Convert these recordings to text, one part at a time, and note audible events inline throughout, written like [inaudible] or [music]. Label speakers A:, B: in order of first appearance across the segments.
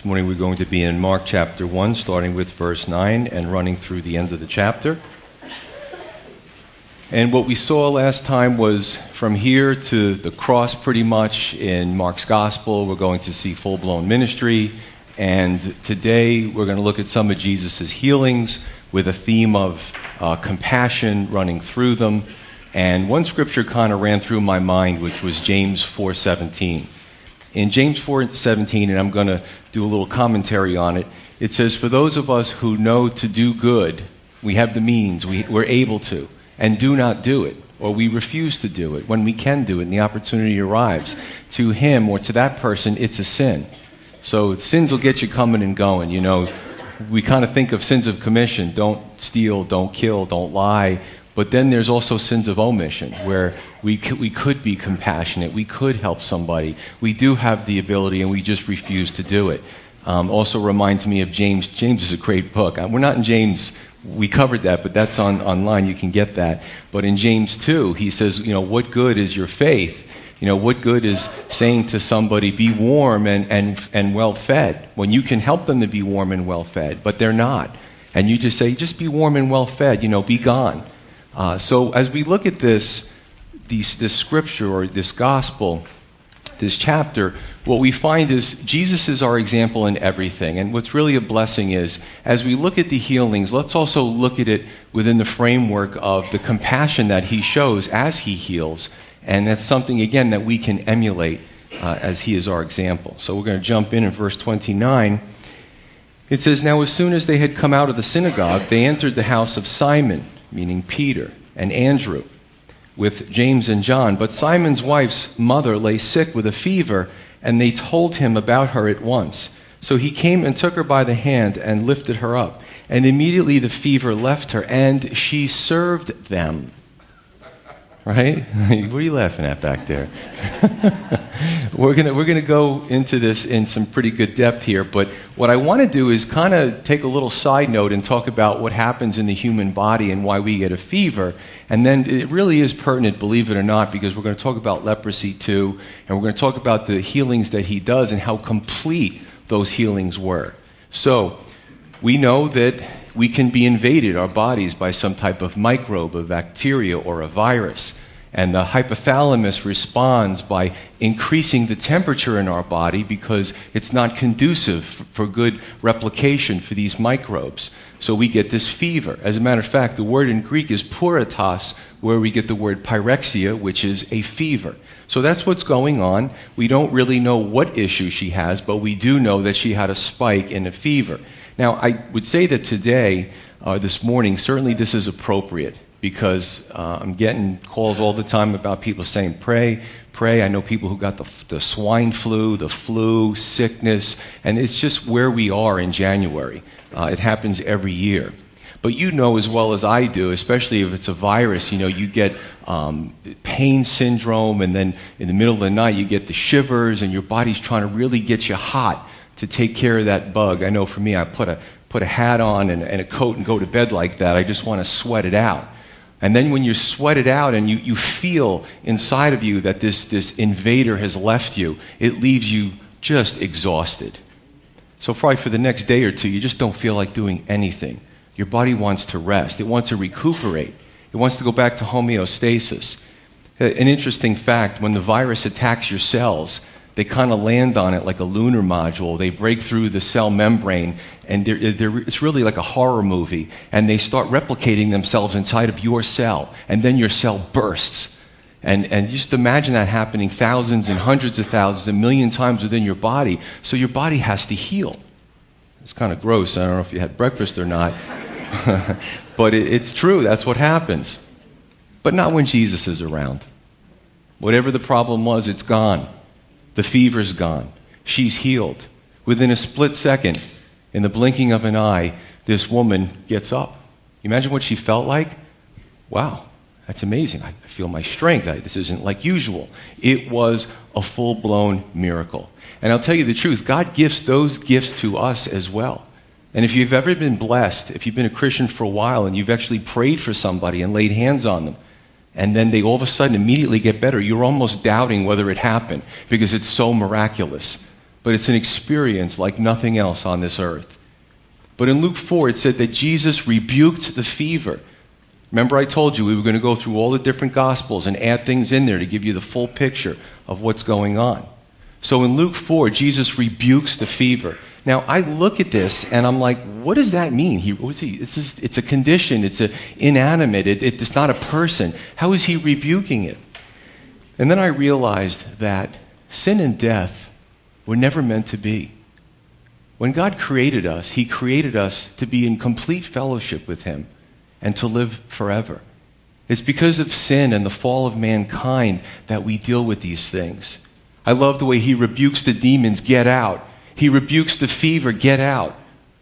A: This morning we're going to be in Mark chapter 1, starting with verse 9 and running through the end of the chapter. And what we saw last time was from here to the cross, pretty much in Mark's gospel. We're going to see full blown ministry. And today we're going to look at some of Jesus' healings with a theme of uh, compassion running through them. And one scripture kind of ran through my mind, which was James 4:17. In James 4:17, and I'm going to do a little commentary on it. It says, "For those of us who know to do good, we have the means, we, we're able to, and do not do it, or we refuse to do it when we can do it, and the opportunity arrives. To him or to that person, it's a sin. So sins will get you coming and going. You know, we kind of think of sins of commission: don't steal, don't kill, don't lie." But then there's also sins of omission, where we could, we could be compassionate, we could help somebody, we do have the ability, and we just refuse to do it. Um, also reminds me of James. James is a great book. Uh, We're not in James, we covered that, but that's on, online, you can get that. But in James 2, he says, you know, what good is your faith? You know, what good is saying to somebody, be warm and, and, and well fed, when you can help them to be warm and well fed, but they're not. And you just say, just be warm and well fed, you know, be gone. Uh, so as we look at this, these, this scripture or this gospel, this chapter, what we find is Jesus is our example in everything. And what's really a blessing is, as we look at the healings, let's also look at it within the framework of the compassion that he shows as he heals. And that's something, again, that we can emulate uh, as he is our example. So we're going to jump in in verse 29. It says, Now as soon as they had come out of the synagogue, they entered the house of Simon meaning Peter, and Andrew, with James and John. But Simon's wife's mother lay sick with a fever, and they told him about her at once. So he came and took her by the hand and lifted her up. And immediately the fever left her, and she served them. Right? [laughs] what are you laughing at back there? [laughs] we're going we're gonna go into this in some pretty good depth here, but what I want to do is kind of take a little side note and talk about what happens in the human body and why we get a fever. And then it really is pertinent, believe it or not, because we're going to talk about leprosy too, and we're going to talk about the healings that he does and how complete those healings were. So, we know that we can be invaded, our bodies, by some type of microbe, a bacteria, or a virus. And the hypothalamus responds by increasing the temperature in our body because it's not conducive for good replication for these microbes. So we get this fever. As a matter of fact, the word in Greek is puritas, where we get the word pyrexia, which is a fever. So that's what's going on. We don't really know what issue she has, but we do know that she had a spike in a fever. Now, I would say that today, uh, this morning, certainly this is appropriate because uh, I'm getting calls all the time about people saying, pray, pray. I know people who got the, the swine flu, the flu, sickness, and it's just where we are in January. Uh, it happens every year. But you know as well as I do, especially if it's a virus, you know, you get um, pain syndrome, and then in the middle of the night, you get the shivers, and your body's trying to really get you hot to take care of that bug. I know for me, I put a, put a hat on and, and a coat and go to bed like that. I just want to sweat it out. And then when you sweat it out and you, you feel inside of you that this, this invader has left you, it leaves you just exhausted. So, probably for the next day or two, you just don't feel like doing anything. Your body wants to rest, it wants to recuperate, it wants to go back to homeostasis. An interesting fact when the virus attacks your cells, they kind of land on it like a lunar module. They break through the cell membrane, and they're, they're, it's really like a horror movie. And they start replicating themselves inside of your cell, and then your cell bursts. And, and just imagine that happening thousands and hundreds of thousands, a million times within your body. So your body has to heal. It's kind of gross. I don't know if you had breakfast or not. [laughs] but it, it's true. That's what happens. But not when Jesus is around. Whatever the problem was, it's gone. The fever's gone. She's healed. Within a split second, in the blinking of an eye, this woman gets up. Imagine what she felt like? Wow, that's amazing. I feel my strength. I, this isn't like usual. It was a full blown miracle. And I'll tell you the truth God gives those gifts to us as well. And if you've ever been blessed, if you've been a Christian for a while and you've actually prayed for somebody and laid hands on them, and then they all of a sudden immediately get better. You're almost doubting whether it happened because it's so miraculous. but it's an experience like nothing else on this earth. But in Luke 4, it said that Jesus rebuked the fever. Remember, I told you we were going to go through all the different gospels and add things in there to give you the full picture of what's going on. So in Luke 4, Jesus rebukes the fever. Now, I look at this and I'm like, what does that mean? He, what's he, it's, just, it's a condition, it's a inanimate, it, it, it's not a person. How is he rebuking it? And then I realized that sin and death were never meant to be. When God created us, He created us to be in complete fellowship with Him and to live forever. It's because of sin and the fall of mankind that we deal with these things. I love the way He rebukes the demons, get out. He rebukes the fever, get out.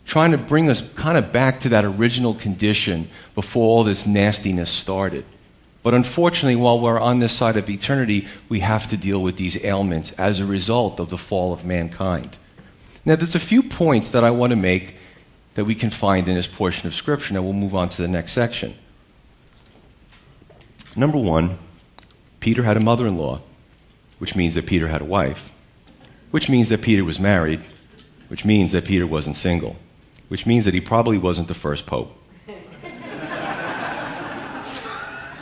A: Trying to bring us kind of back to that original condition before all this nastiness started. But unfortunately, while we're on this side of eternity, we have to deal with these ailments as a result of the fall of mankind. Now, there's a few points that I want to make that we can find in this portion of Scripture. Now, we'll move on to the next section. Number one, Peter had a mother in law, which means that Peter had a wife, which means that Peter was married, which means that Peter wasn't single, which means that he probably wasn't the first pope. [laughs]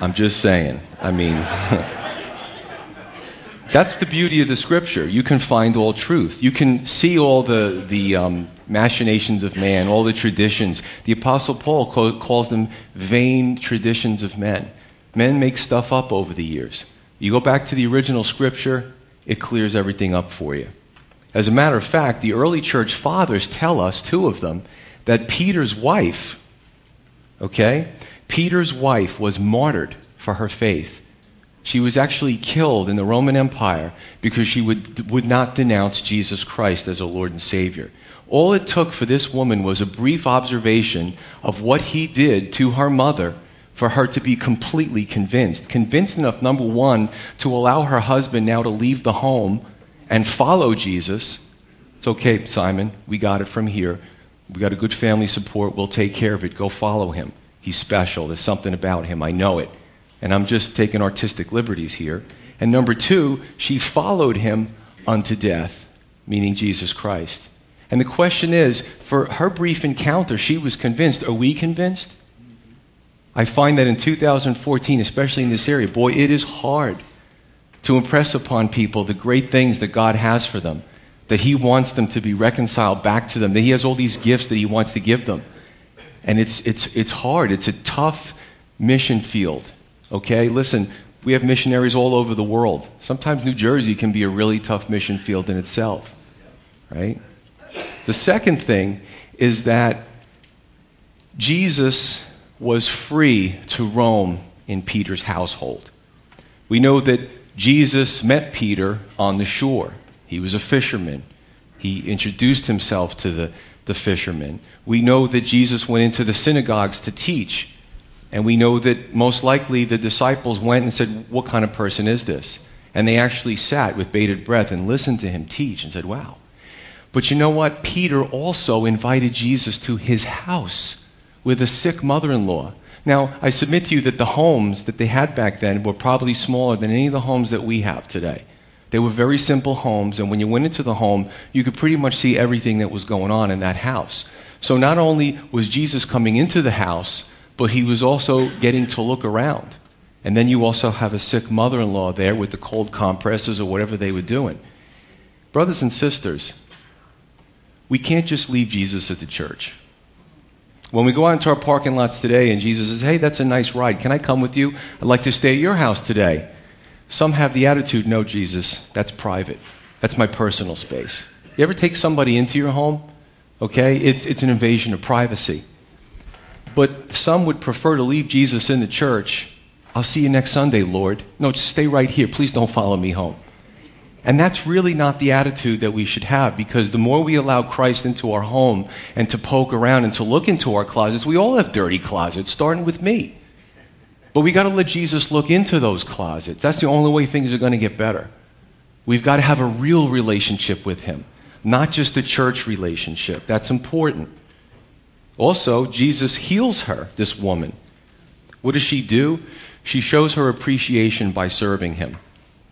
A: I'm just saying. I mean, [laughs] that's the beauty of the scripture. You can find all truth. You can see all the, the um, machinations of man, all the traditions. The Apostle Paul co- calls them vain traditions of men. Men make stuff up over the years. You go back to the original scripture, it clears everything up for you. As a matter of fact, the early church fathers tell us, two of them, that Peter's wife, okay, Peter's wife was martyred for her faith. She was actually killed in the Roman Empire because she would, would not denounce Jesus Christ as a Lord and Savior. All it took for this woman was a brief observation of what he did to her mother for her to be completely convinced. Convinced enough, number one, to allow her husband now to leave the home and follow Jesus. It's okay, Simon, we got it from here. We got a good family support. We'll take care of it. Go follow him. He's special. There's something about him. I know it. And I'm just taking artistic liberties here. And number two, she followed him unto death, meaning Jesus Christ. And the question is for her brief encounter, she was convinced. Are we convinced? I find that in 2014, especially in this area, boy, it is hard to impress upon people the great things that God has for them, that He wants them to be reconciled back to them, that He has all these gifts that He wants to give them. And it's, it's, it's hard. It's a tough mission field. Okay? Listen, we have missionaries all over the world. Sometimes New Jersey can be a really tough mission field in itself. Right? The second thing is that Jesus was free to roam in Peter's household. We know that Jesus met Peter on the shore. He was a fisherman. He introduced himself to the, the fishermen. We know that Jesus went into the synagogues to teach. And we know that most likely the disciples went and said, What kind of person is this? And they actually sat with bated breath and listened to him teach and said, Wow. But you know what? Peter also invited Jesus to his house with a sick mother in law. Now, I submit to you that the homes that they had back then were probably smaller than any of the homes that we have today. They were very simple homes, and when you went into the home, you could pretty much see everything that was going on in that house. So not only was Jesus coming into the house, but he was also getting to look around. And then you also have a sick mother in law there with the cold compresses or whatever they were doing. Brothers and sisters, we can't just leave Jesus at the church. When we go out into our parking lots today and Jesus says, Hey, that's a nice ride. Can I come with you? I'd like to stay at your house today. Some have the attitude, No, Jesus, that's private. That's my personal space. You ever take somebody into your home? Okay? It's, it's an invasion of privacy. But some would prefer to leave Jesus in the church. I'll see you next Sunday, Lord. No, just stay right here. Please don't follow me home. And that's really not the attitude that we should have because the more we allow Christ into our home and to poke around and to look into our closets, we all have dirty closets, starting with me. But we got to let Jesus look into those closets. That's the only way things are going to get better. We've got to have a real relationship with Him, not just a church relationship. That's important. Also, Jesus heals her, this woman. What does she do? She shows her appreciation by serving him.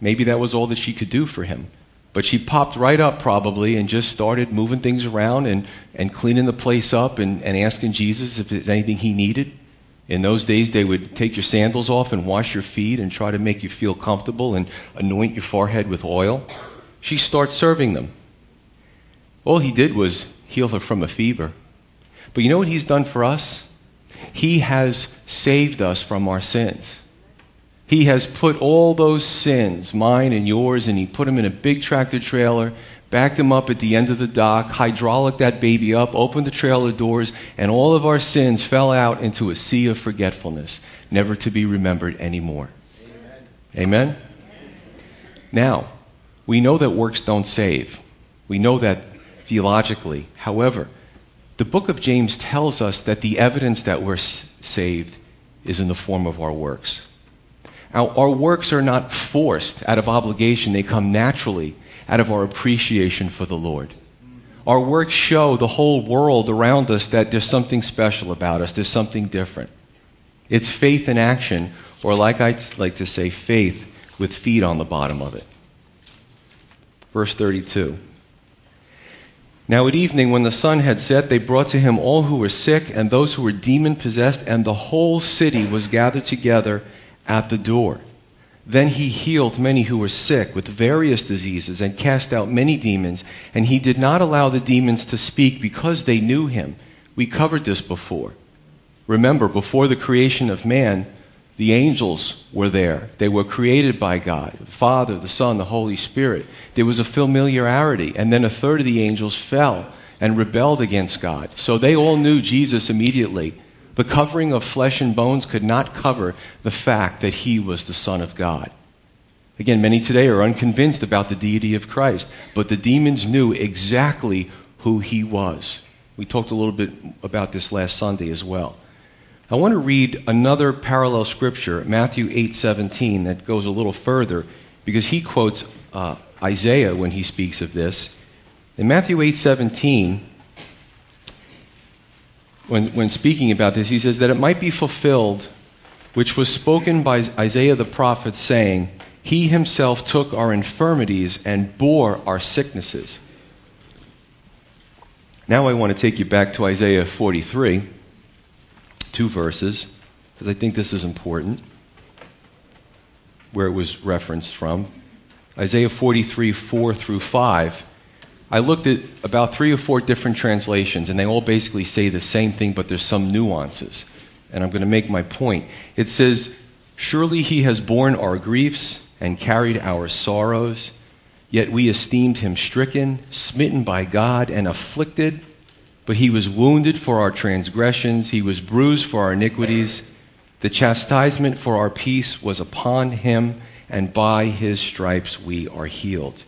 A: Maybe that was all that she could do for him. But she popped right up probably and just started moving things around and, and cleaning the place up and, and asking Jesus if there's anything he needed. In those days, they would take your sandals off and wash your feet and try to make you feel comfortable and anoint your forehead with oil. She starts serving them. All he did was heal her from a fever. But you know what he's done for us? He has saved us from our sins. He has put all those sins, mine and yours, and he put them in a big tractor trailer, backed them up at the end of the dock, hydraulic that baby up, opened the trailer doors, and all of our sins fell out into a sea of forgetfulness, never to be remembered anymore. Amen? Amen? Now, we know that works don't save. We know that theologically. However, the book of James tells us that the evidence that we're saved is in the form of our works. Our, our works are not forced out of obligation, they come naturally out of our appreciation for the Lord. Our works show the whole world around us that there's something special about us, there's something different. It's faith in action, or like I like to say, faith with feet on the bottom of it. Verse 32. Now at evening, when the sun had set, they brought to him all who were sick and those who were demon possessed, and the whole city was gathered together at the door. Then he healed many who were sick with various diseases and cast out many demons, and he did not allow the demons to speak because they knew him. We covered this before. Remember, before the creation of man, the angels were there. They were created by God the Father, the Son, the Holy Spirit. There was a familiarity, and then a third of the angels fell and rebelled against God. So they all knew Jesus immediately. The covering of flesh and bones could not cover the fact that he was the Son of God. Again, many today are unconvinced about the deity of Christ, but the demons knew exactly who he was. We talked a little bit about this last Sunday as well. I want to read another parallel scripture, Matthew 8:17, that goes a little further because he quotes uh, Isaiah when he speaks of this. In Matthew 8:17, when, when speaking about this, he says that it might be fulfilled, which was spoken by Isaiah the prophet, saying, He himself took our infirmities and bore our sicknesses. Now I want to take you back to Isaiah 43 two verses, because I think this is important, where it was referenced from. Isaiah 43, 4 through 5. I looked at about three or four different translations, and they all basically say the same thing, but there's some nuances. And I'm going to make my point. It says, Surely he has borne our griefs and carried our sorrows, yet we esteemed him stricken, smitten by God, and afflicted. But he was wounded for our transgressions, he was bruised for our iniquities. The chastisement for our peace was upon him, and by his stripes we are healed.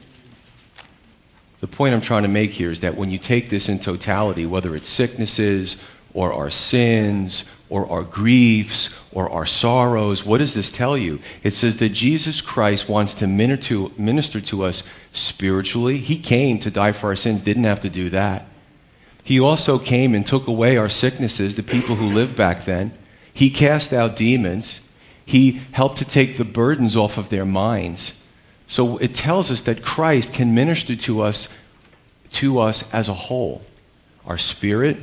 A: The point I'm trying to make here is that when you take this in totality, whether it's sicknesses or our sins or our griefs or our sorrows, what does this tell you? It says that Jesus Christ wants to minister to, us spiritually. He came to die for our sins, didn't have to do that. He also came and took away our sicknesses, the people who lived back then. He cast out demons. He helped to take the burdens off of their minds. So it tells us that Christ can minister to us to us as a whole. Our spirit,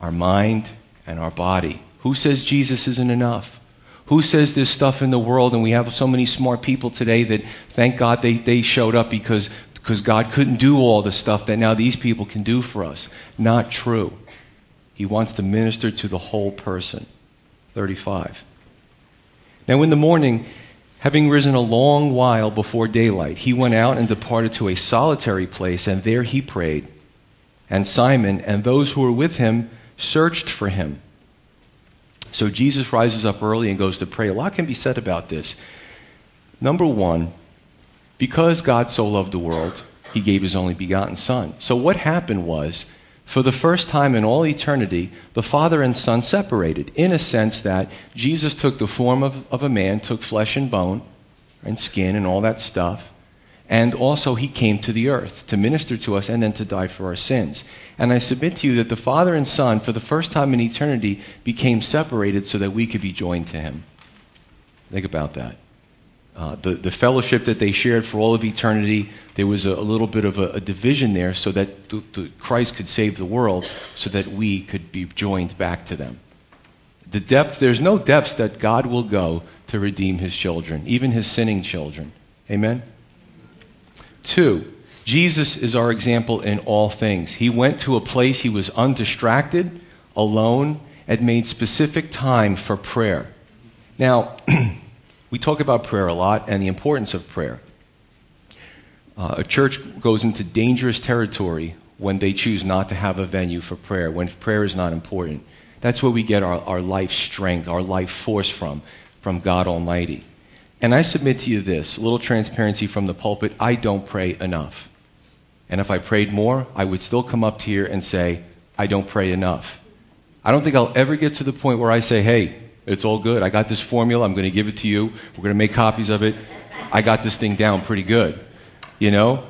A: our mind, and our body. Who says Jesus isn't enough? Who says there's stuff in the world and we have so many smart people today that thank God they, they showed up because because God couldn't do all the stuff that now these people can do for us. Not true. He wants to minister to the whole person. 35. Now, in the morning, having risen a long while before daylight, he went out and departed to a solitary place, and there he prayed. And Simon and those who were with him searched for him. So Jesus rises up early and goes to pray. A lot can be said about this. Number one, because God so loved the world, he gave his only begotten Son. So what happened was, for the first time in all eternity, the Father and Son separated, in a sense that Jesus took the form of, of a man, took flesh and bone, and skin and all that stuff, and also he came to the earth to minister to us and then to die for our sins. And I submit to you that the Father and Son, for the first time in eternity, became separated so that we could be joined to him. Think about that. Uh, the, the fellowship that they shared for all of eternity, there was a, a little bit of a, a, division there so that the, the Christ could save the world so that we could be joined back to them. The depth, there's no depths that God will go to redeem his children, even his sinning children. Amen? Two, Jesus is our example in all things. He went to a place he was undistracted, alone, and made specific time for prayer. Now, [clears throat] We talk about prayer a lot and the importance of prayer. Uh, a church goes into dangerous territory when they choose not to have a venue for prayer, when prayer is not important. That's where we get our, our life strength, our life force from, from God Almighty. And I submit to you this a little transparency from the pulpit I don't pray enough. And if I prayed more, I would still come up here and say, I don't pray enough. I don't think I'll ever get to the point where I say, hey, it's all good. I got this formula. I'm going to give it to you. We're going to make copies of it. I got this thing down pretty good. You know?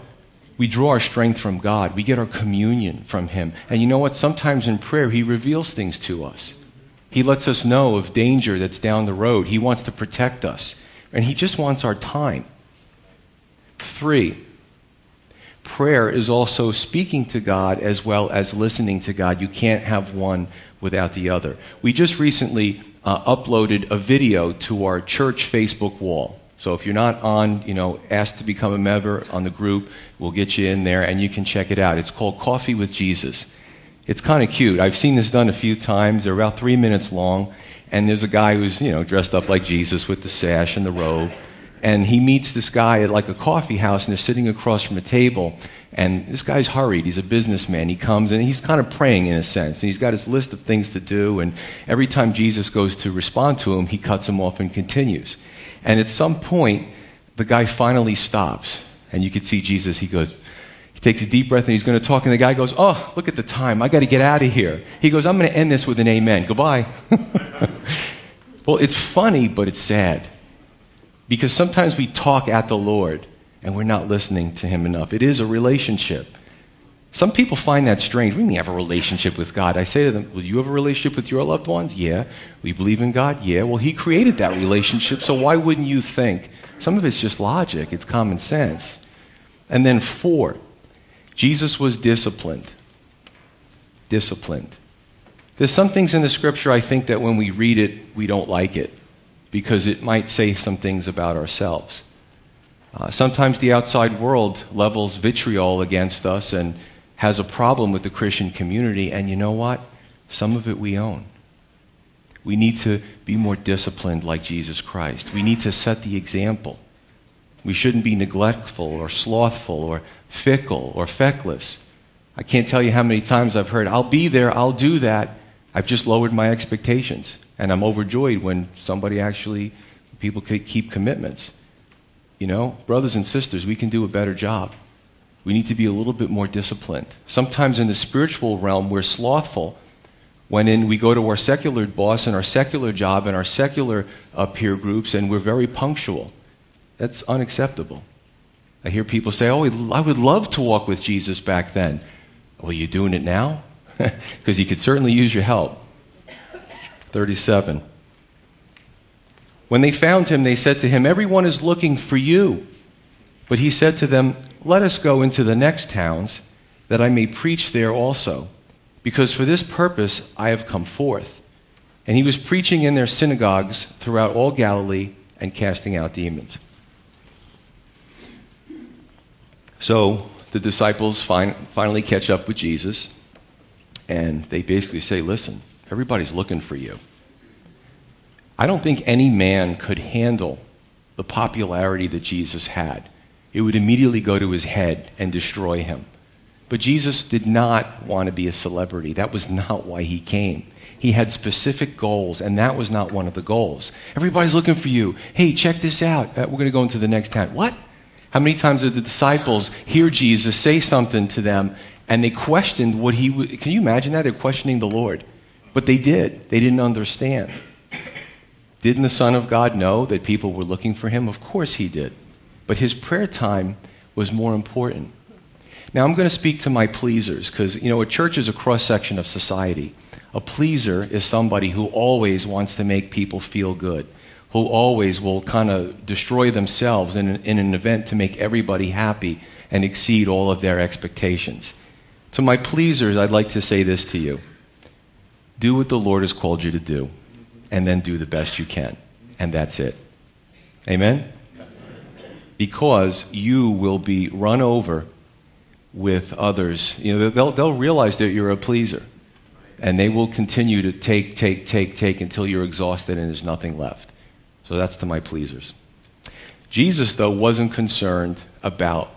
A: We draw our strength from God. We get our communion from Him. And you know what? Sometimes in prayer, He reveals things to us. He lets us know of danger that's down the road. He wants to protect us. And He just wants our time. Three, prayer is also speaking to God as well as listening to God. You can't have one without the other. We just recently uh, uploaded a video to our church Facebook wall. So if you're not on, you know, asked to become a member on the group, we'll get you in there and you can check it out. It's called Coffee with Jesus. It's kind of cute. I've seen this done a few times. They're about three minutes long. And there's a guy who's, you know, dressed up like Jesus with the sash and the robe. And he meets this guy at like a coffee house and they're sitting across from a table. And this guy's hurried. He's a businessman. He comes and he's kind of praying in a sense. And he's got his list of things to do. And every time Jesus goes to respond to him, he cuts him off and continues. And at some point, the guy finally stops. And you can see Jesus, he goes, he takes a deep breath and he's going to talk. And the guy goes, Oh, look at the time. I got to get out of here. He goes, I'm going to end this with an amen. Goodbye. [laughs] well, it's funny, but it's sad. Because sometimes we talk at the Lord and we're not listening to Him enough. It is a relationship. Some people find that strange. We may have a relationship with God. I say to them, Will you have a relationship with your loved ones? Yeah. We believe in God? Yeah. Well, He created that relationship, so why wouldn't you think? Some of it's just logic, it's common sense. And then, four, Jesus was disciplined. Disciplined. There's some things in the scripture I think that when we read it, we don't like it because it might say some things about ourselves. Uh, sometimes the outside world levels vitriol against us and has a problem with the Christian community, and you know what? Some of it we own. We need to be more disciplined like Jesus Christ. We need to set the example. We shouldn't be neglectful or slothful or fickle or feckless. I can't tell you how many times I've heard, I'll be there, I'll do that. I've just lowered my expectations. And I'm overjoyed when somebody actually, people keep commitments. You know, brothers and sisters, we can do a better job. We need to be a little bit more disciplined. Sometimes in the spiritual realm, we're slothful. When in, we go to our secular boss and our secular job and our secular uh, peer groups, and we're very punctual. That's unacceptable. I hear people say, Oh, I would love to walk with Jesus back then. Well, you doing it now? [laughs] Because he could certainly use your help. 37. When they found him, they said to him, Everyone is looking for you. But he said to them, Let us go into the next towns, that I may preach there also, because for this purpose I have come forth. And he was preaching in their synagogues throughout all Galilee and casting out demons. So the disciples fin- finally catch up with Jesus, and they basically say, Listen, everybody's looking for you. I don't think any man could handle the popularity that Jesus had. It would immediately go to his head and destroy him. But Jesus did not want to be a celebrity. That was not why he came. He had specific goals, and that was not one of the goals. Everybody's looking for you. Hey, check this out. Uh, we're going to go into the next town. What? How many times did the disciples hear Jesus say something to them and they questioned what he would? Can you imagine that? They're questioning the Lord. But they did. They didn't understand. Didn't the Son of God know that people were looking for him? Of course he did. But his prayer time was more important. Now I'm going to speak to my pleasers because, you know, a church is a cross section of society. A pleaser is somebody who always wants to make people feel good, who always will kind of destroy themselves in an, in an event to make everybody happy and exceed all of their expectations. To my pleasers, I'd like to say this to you do what the Lord has called you to do, and then do the best you can. And that's it. Amen? Because you will be run over with others. You know, they'll, they'll realize that you're a pleaser. And they will continue to take, take, take, take until you're exhausted and there's nothing left. So that's to my pleasers. Jesus, though, wasn't concerned about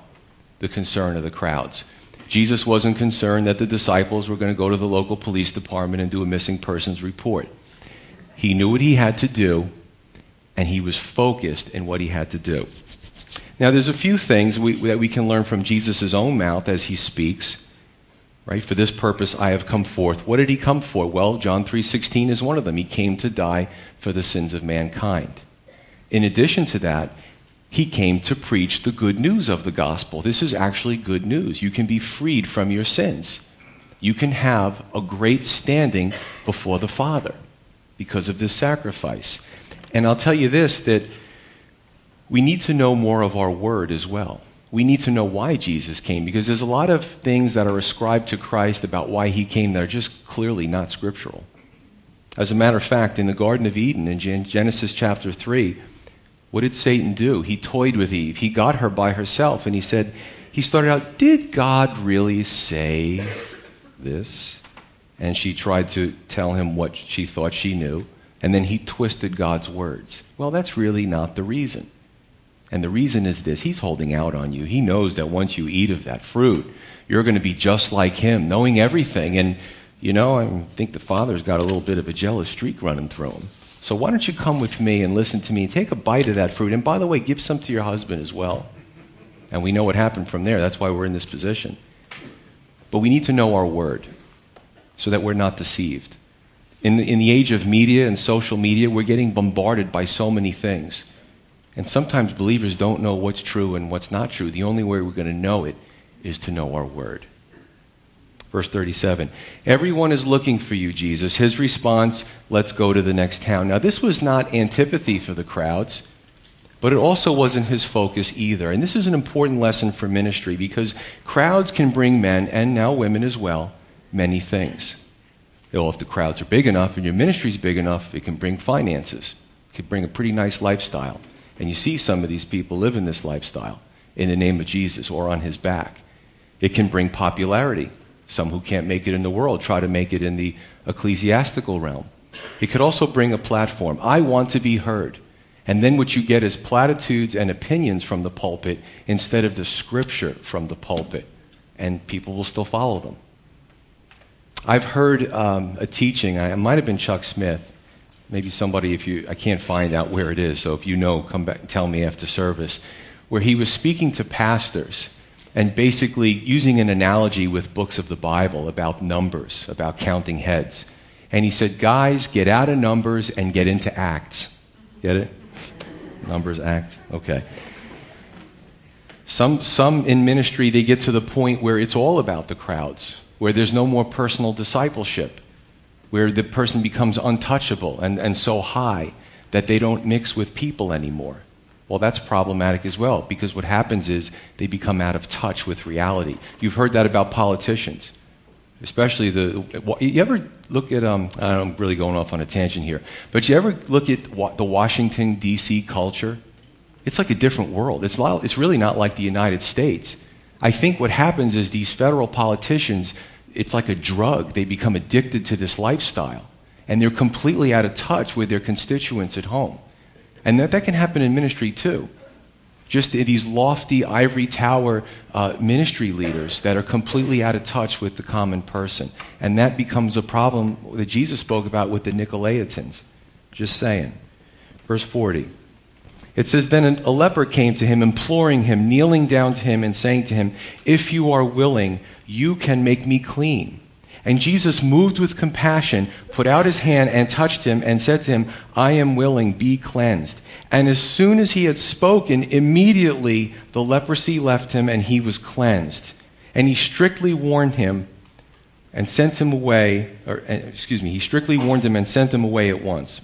A: the concern of the crowds. Jesus wasn't concerned that the disciples were going to go to the local police department and do a missing persons report. He knew what he had to do, and he was focused in what he had to do. Now, there's a few things we, that we can learn from Jesus' own mouth as he speaks. Right? For this purpose I have come forth. What did he come for? Well, John 3:16 is one of them. He came to die for the sins of mankind. In addition to that, he came to preach the good news of the gospel. This is actually good news. You can be freed from your sins. You can have a great standing before the Father because of this sacrifice. And I'll tell you this that we need to know more of our word as well. We need to know why Jesus came because there's a lot of things that are ascribed to Christ about why he came that are just clearly not scriptural. As a matter of fact, in the Garden of Eden in Genesis chapter 3, what did Satan do? He toyed with Eve. He got her by herself and he said, he started out, Did God really say this? And she tried to tell him what she thought she knew. And then he twisted God's words. Well, that's really not the reason. And the reason is this He's holding out on you. He knows that once you eat of that fruit, you're going to be just like Him, knowing everything. And, you know, I think the Father's got a little bit of a jealous streak running through him. So why don't you come with me and listen to me and take a bite of that fruit? And by the way, give some to your husband as well. And we know what happened from there. That's why we're in this position. But we need to know our word so that we're not deceived. In the, in the age of media and social media, we're getting bombarded by so many things. And sometimes believers don't know what's true and what's not true. The only way we're going to know it is to know our word. Verse 37. Everyone is looking for you, Jesus. His response, let's go to the next town. Now, this was not antipathy for the crowds, but it also wasn't his focus either. And this is an important lesson for ministry because crowds can bring men, and now women as well, many things. Know, if the crowds are big enough and your ministry is big enough, it can bring finances. It can bring a pretty nice lifestyle. And you see some of these people live in this lifestyle in the name of Jesus or on his back. It can bring popularity. Some who can't make it in the world try to make it in the ecclesiastical realm. It could also bring a platform. I want to be heard. And then what you get is platitudes and opinions from the pulpit instead of the scripture from the pulpit. And people will still follow them. I've heard um, a teaching, I, it might have been Chuck Smith. Maybe somebody, if you, I can't find out where it is, so if you know, come back and tell me after service, where he was speaking to pastors and basically using an analogy with books of the Bible about numbers, about counting heads. And he said, Guys, get out of numbers and get into acts. Get it? Numbers, acts. Okay. Some, some in ministry, they get to the point where it's all about the crowds, where there's no more personal discipleship, where the person becomes untouchable and, and so high that they don't mix with people anymore. Well, that's problematic as well because what happens is they become out of touch with reality. You've heard that about politicians, especially the. You ever look at? Um, I'm really going off on a tangent here, but you ever look at the Washington D.C. culture? It's like a different world. It's It's really not like the United States. I think what happens is these federal politicians. It's like a drug. They become addicted to this lifestyle, and they're completely out of touch with their constituents at home. And that, that can happen in ministry too. Just these lofty ivory tower uh, ministry leaders that are completely out of touch with the common person. And that becomes a problem that Jesus spoke about with the Nicolaitans. Just saying. Verse 40. It says, Then a leper came to him, imploring him, kneeling down to him, and saying to him, If you are willing, you can make me clean. And Jesus, moved with compassion, put out his hand and touched him and said to him, I am willing, be cleansed. And as soon as he had spoken, immediately the leprosy left him and he was cleansed. And he strictly warned him and sent him away, or eh, excuse me, he strictly warned him and sent him away at once.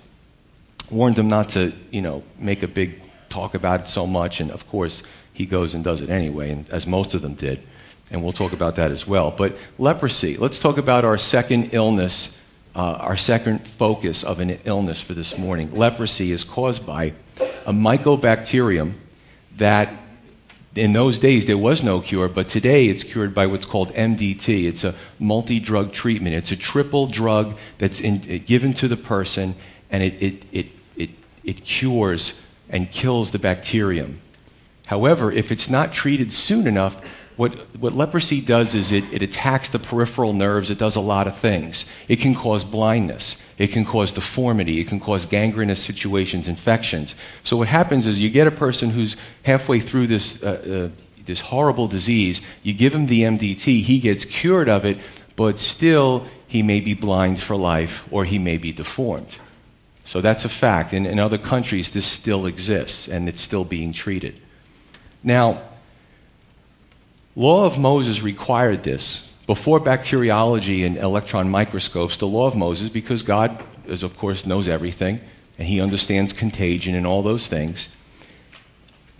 A: warned him not to, you know, make a big talk about it so much. And of course, he goes and does it anyway, and as most of them did. And we'll talk about that as well. But leprosy, let's talk about our second illness, uh, our second focus of an illness for this morning. Leprosy is caused by a mycobacterium that in those days there was no cure, but today it's cured by what's called MDT. It's a multi drug treatment. It's a triple drug that's in, given to the person, and it, it, it, it, it cures and kills the bacterium. However, if it's not treated soon enough, what, what leprosy does is it, it attacks the peripheral nerves. It does a lot of things. It can cause blindness. It can cause deformity. It can cause gangrenous situations, infections. So what happens is you get a person who's halfway through this, uh, uh, this horrible disease, you give him the MDT, he gets cured of it, but still he may be blind for life or he may be deformed. So that's a fact. In, in other countries, this still exists and it's still being treated. Now, law of Moses required this. Before bacteriology and electron microscopes, the law of Moses, because God, is, of course, knows everything, and he understands contagion and all those things.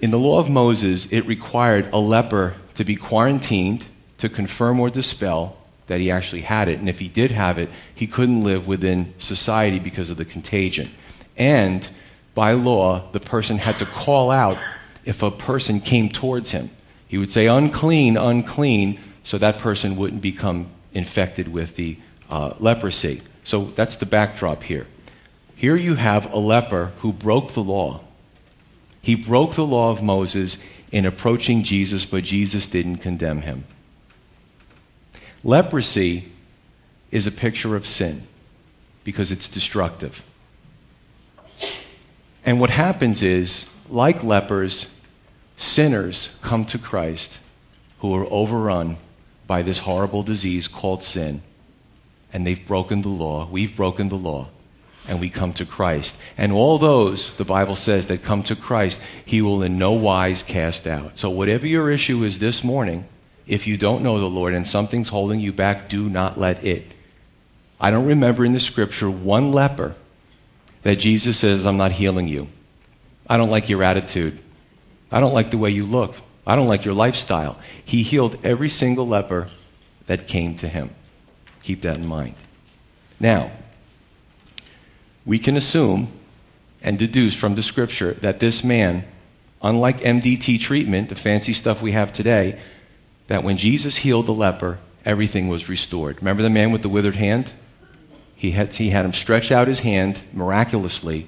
A: In the law of Moses, it required a leper to be quarantined to confirm or dispel that he actually had it. And if he did have it, he couldn't live within society because of the contagion. And by law, the person had to call out if a person came towards him. He would say, unclean, unclean, so that person wouldn't become infected with the uh, leprosy. So that's the backdrop here. Here you have a leper who broke the law. He broke the law of Moses in approaching Jesus, but Jesus didn't condemn him. Leprosy is a picture of sin because it's destructive. And what happens is, like lepers, sinners come to Christ who are overrun by this horrible disease called sin, and they've broken the law. We've broken the law, and we come to Christ. And all those, the Bible says, that come to Christ, He will in no wise cast out. So, whatever your issue is this morning, if you don't know the Lord and something's holding you back, do not let it. I don't remember in the scripture one leper that Jesus says, I'm not healing you. I don't like your attitude. I don't like the way you look. I don't like your lifestyle. He healed every single leper that came to him. Keep that in mind. Now, we can assume and deduce from the scripture that this man, unlike MDT treatment, the fancy stuff we have today, that when Jesus healed the leper, everything was restored. Remember the man with the withered hand? He had, he had him stretch out his hand miraculously.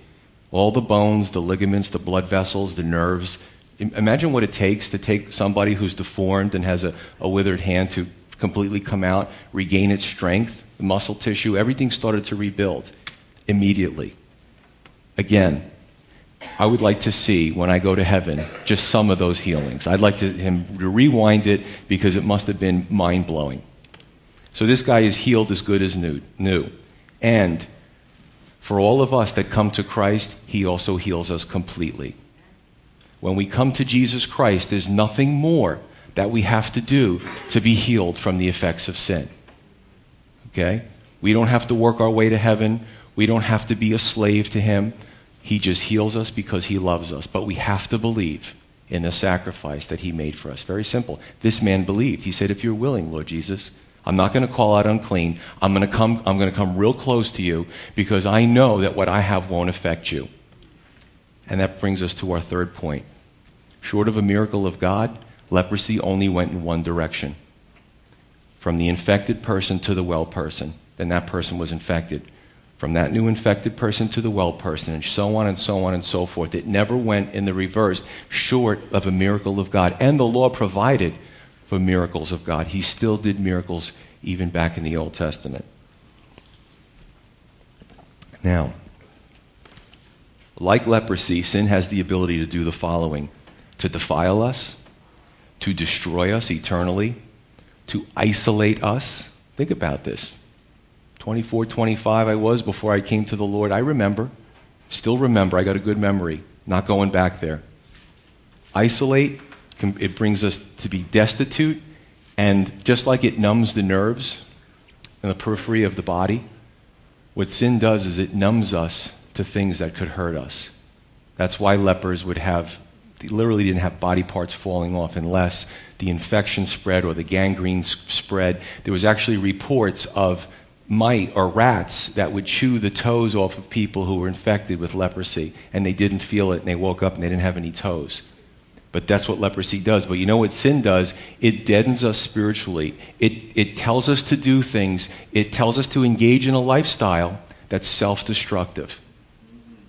A: All the bones, the ligaments, the blood vessels, the nerves, Imagine what it takes to take somebody who's deformed and has a, a withered hand to completely come out, regain its strength, the muscle tissue, everything started to rebuild immediately. Again, I would like to see when I go to heaven just some of those healings. I'd like to, him to rewind it because it must have been mind blowing. So this guy is healed as good as new, new. And for all of us that come to Christ, he also heals us completely. When we come to Jesus Christ, there's nothing more that we have to do to be healed from the effects of sin. Okay? We don't have to work our way to heaven. We don't have to be a slave to Him. He just heals us because He loves us. But we have to believe in the sacrifice that He made for us. Very simple. This man believed. He said, If you're willing, Lord Jesus, I'm not going to call out unclean. I'm going to come, I'm going to come real close to you because I know that what I have won't affect you. And that brings us to our third point. Short of a miracle of God, leprosy only went in one direction from the infected person to the well person. Then that person was infected. From that new infected person to the well person, and so on and so on and so forth. It never went in the reverse, short of a miracle of God. And the law provided for miracles of God. He still did miracles even back in the Old Testament. Now, like leprosy, sin has the ability to do the following to defile us, to destroy us eternally, to isolate us. Think about this. 24, 25 I was before I came to the Lord. I remember, still remember, I got a good memory, not going back there. Isolate, it brings us to be destitute, and just like it numbs the nerves and the periphery of the body, what sin does is it numbs us to things that could hurt us. That's why lepers would have, they literally didn't have body parts falling off unless the infection spread or the gangrene spread. There was actually reports of mite or rats that would chew the toes off of people who were infected with leprosy and they didn't feel it and they woke up and they didn't have any toes. But that's what leprosy does. But you know what sin does? It deadens us spiritually. It, it tells us to do things, it tells us to engage in a lifestyle that's self destructive.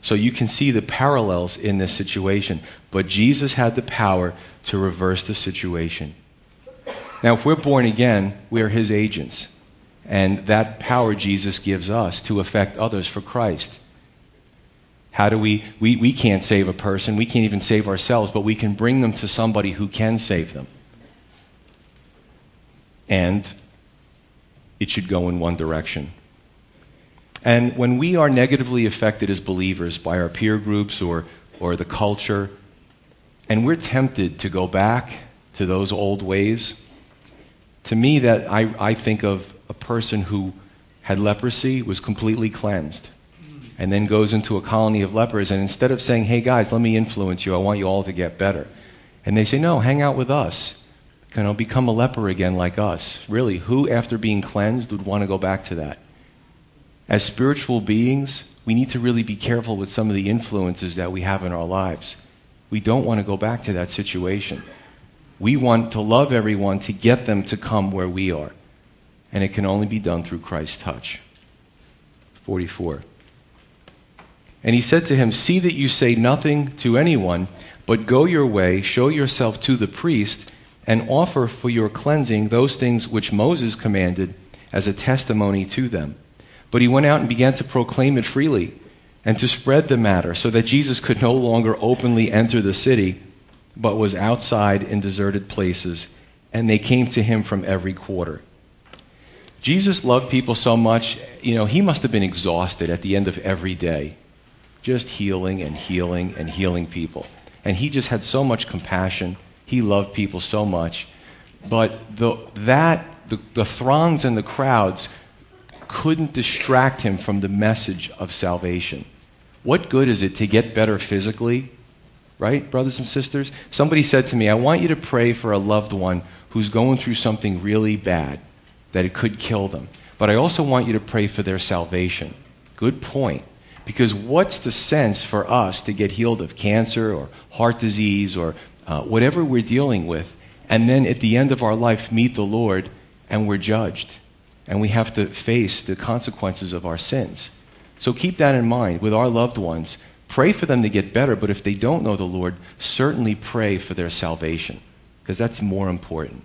A: So you can see the parallels in this situation. But Jesus had the power to reverse the situation. Now, if we're born again, we are his agents. And that power Jesus gives us to affect others for Christ. How do we, we, we can't save a person, we can't even save ourselves, but we can bring them to somebody who can save them. And it should go in one direction. And when we are negatively affected as believers by our peer groups or, or the culture, and we're tempted to go back to those old ways, to me, that I, I think of a person who had leprosy, was completely cleansed, and then goes into a colony of lepers, and instead of saying, hey guys, let me influence you, I want you all to get better, and they say, no, hang out with us. You know, become a leper again like us. Really, who, after being cleansed, would want to go back to that? As spiritual beings, we need to really be careful with some of the influences that we have in our lives. We don't want to go back to that situation. We want to love everyone to get them to come where we are. And it can only be done through Christ's touch. 44. And he said to him, See that you say nothing to anyone, but go your way, show yourself to the priest, and offer for your cleansing those things which Moses commanded as a testimony to them. But he went out and began to proclaim it freely and to spread the matter so that Jesus could no longer openly enter the city, but was outside in deserted places, and they came to him from every quarter. Jesus loved people so much, you know, he must have been exhausted at the end of every day, just healing and healing and healing people. And he just had so much compassion. He loved people so much. But the, that, the, the throngs and the crowds couldn't distract him from the message of salvation. What good is it to get better physically? Right, brothers and sisters? Somebody said to me, I want you to pray for a loved one who's going through something really bad, that it could kill them. But I also want you to pray for their salvation. Good point. Because what's the sense for us to get healed of cancer or heart disease or uh, whatever we're dealing with, and then at the end of our life meet the Lord and we're judged? And we have to face the consequences of our sins. So keep that in mind with our loved ones. Pray for them to get better, but if they don't know the Lord, certainly pray for their salvation, because that's more important.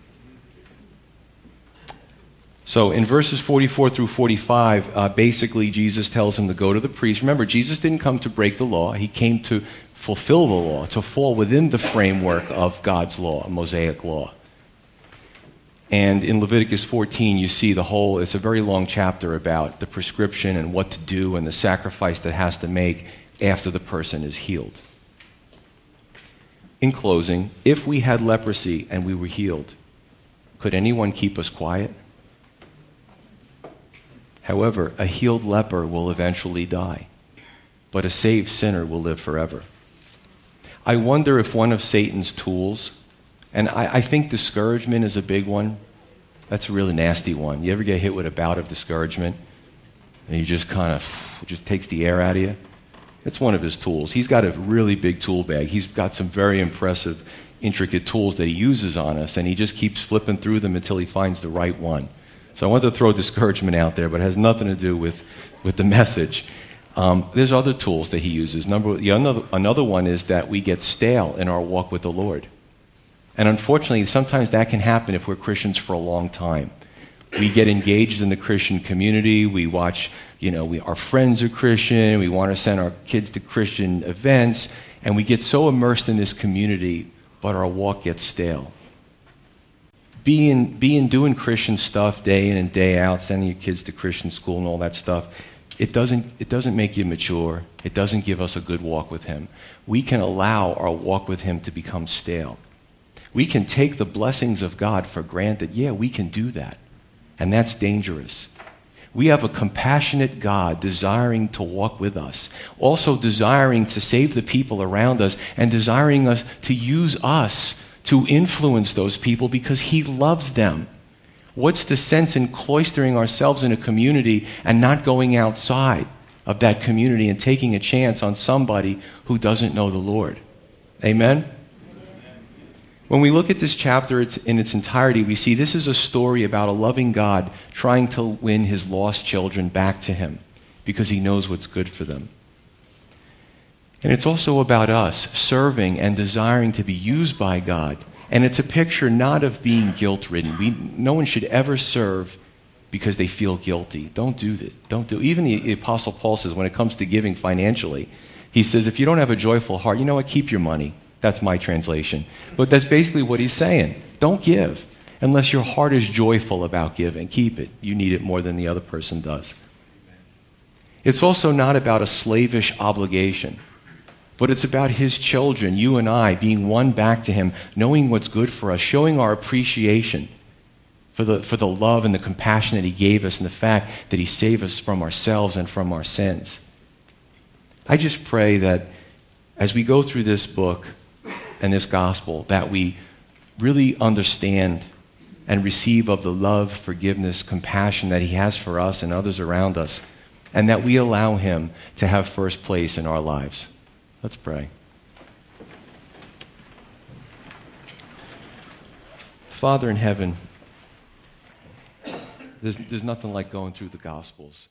A: So in verses 44 through 45, uh, basically Jesus tells him to go to the priest. Remember, Jesus didn't come to break the law, he came to fulfill the law, to fall within the framework of God's law, a Mosaic law. And in Leviticus 14, you see the whole, it's a very long chapter about the prescription and what to do and the sacrifice that has to make after the person is healed. In closing, if we had leprosy and we were healed, could anyone keep us quiet? However, a healed leper will eventually die, but a saved sinner will live forever. I wonder if one of Satan's tools and I, I think discouragement is a big one. That's a really nasty one. You ever get hit with a bout of discouragement and you just kind of, just takes the air out of you? It's one of his tools. He's got a really big tool bag. He's got some very impressive, intricate tools that he uses on us, and he just keeps flipping through them until he finds the right one. So I want to throw discouragement out there, but it has nothing to do with, with the message. Um, there's other tools that he uses. Number, another, another one is that we get stale in our walk with the Lord. And unfortunately, sometimes that can happen if we're Christians for a long time. We get engaged in the Christian community. We watch, you know, we, our friends are Christian. We want to send our kids to Christian events. And we get so immersed in this community, but our walk gets stale. Being, being doing Christian stuff day in and day out, sending your kids to Christian school and all that stuff, it doesn't, it doesn't make you mature. It doesn't give us a good walk with Him. We can allow our walk with Him to become stale. We can take the blessings of God for granted. Yeah, we can do that. And that's dangerous. We have a compassionate God desiring to walk with us, also desiring to save the people around us, and desiring us to use us to influence those people because He loves them. What's the sense in cloistering ourselves in a community and not going outside of that community and taking a chance on somebody who doesn't know the Lord? Amen? When we look at this chapter in its entirety, we see this is a story about a loving God trying to win his lost children back to him because he knows what's good for them. And it's also about us serving and desiring to be used by God. And it's a picture not of being guilt ridden. no one should ever serve because they feel guilty. Don't do that. Don't do Even the, the Apostle Paul says when it comes to giving financially, he says, if you don't have a joyful heart, you know what? Keep your money. That's my translation. But that's basically what he's saying. Don't give unless your heart is joyful about giving. Keep it. You need it more than the other person does. It's also not about a slavish obligation, but it's about his children, you and I, being won back to him, knowing what's good for us, showing our appreciation for the, for the love and the compassion that he gave us and the fact that he saved us from ourselves and from our sins. I just pray that as we go through this book, and this gospel that we really understand and receive of the love, forgiveness, compassion that He has for us and others around us, and that we allow Him to have first place in our lives. Let's pray. Father in heaven, there's, there's nothing like going through the Gospels.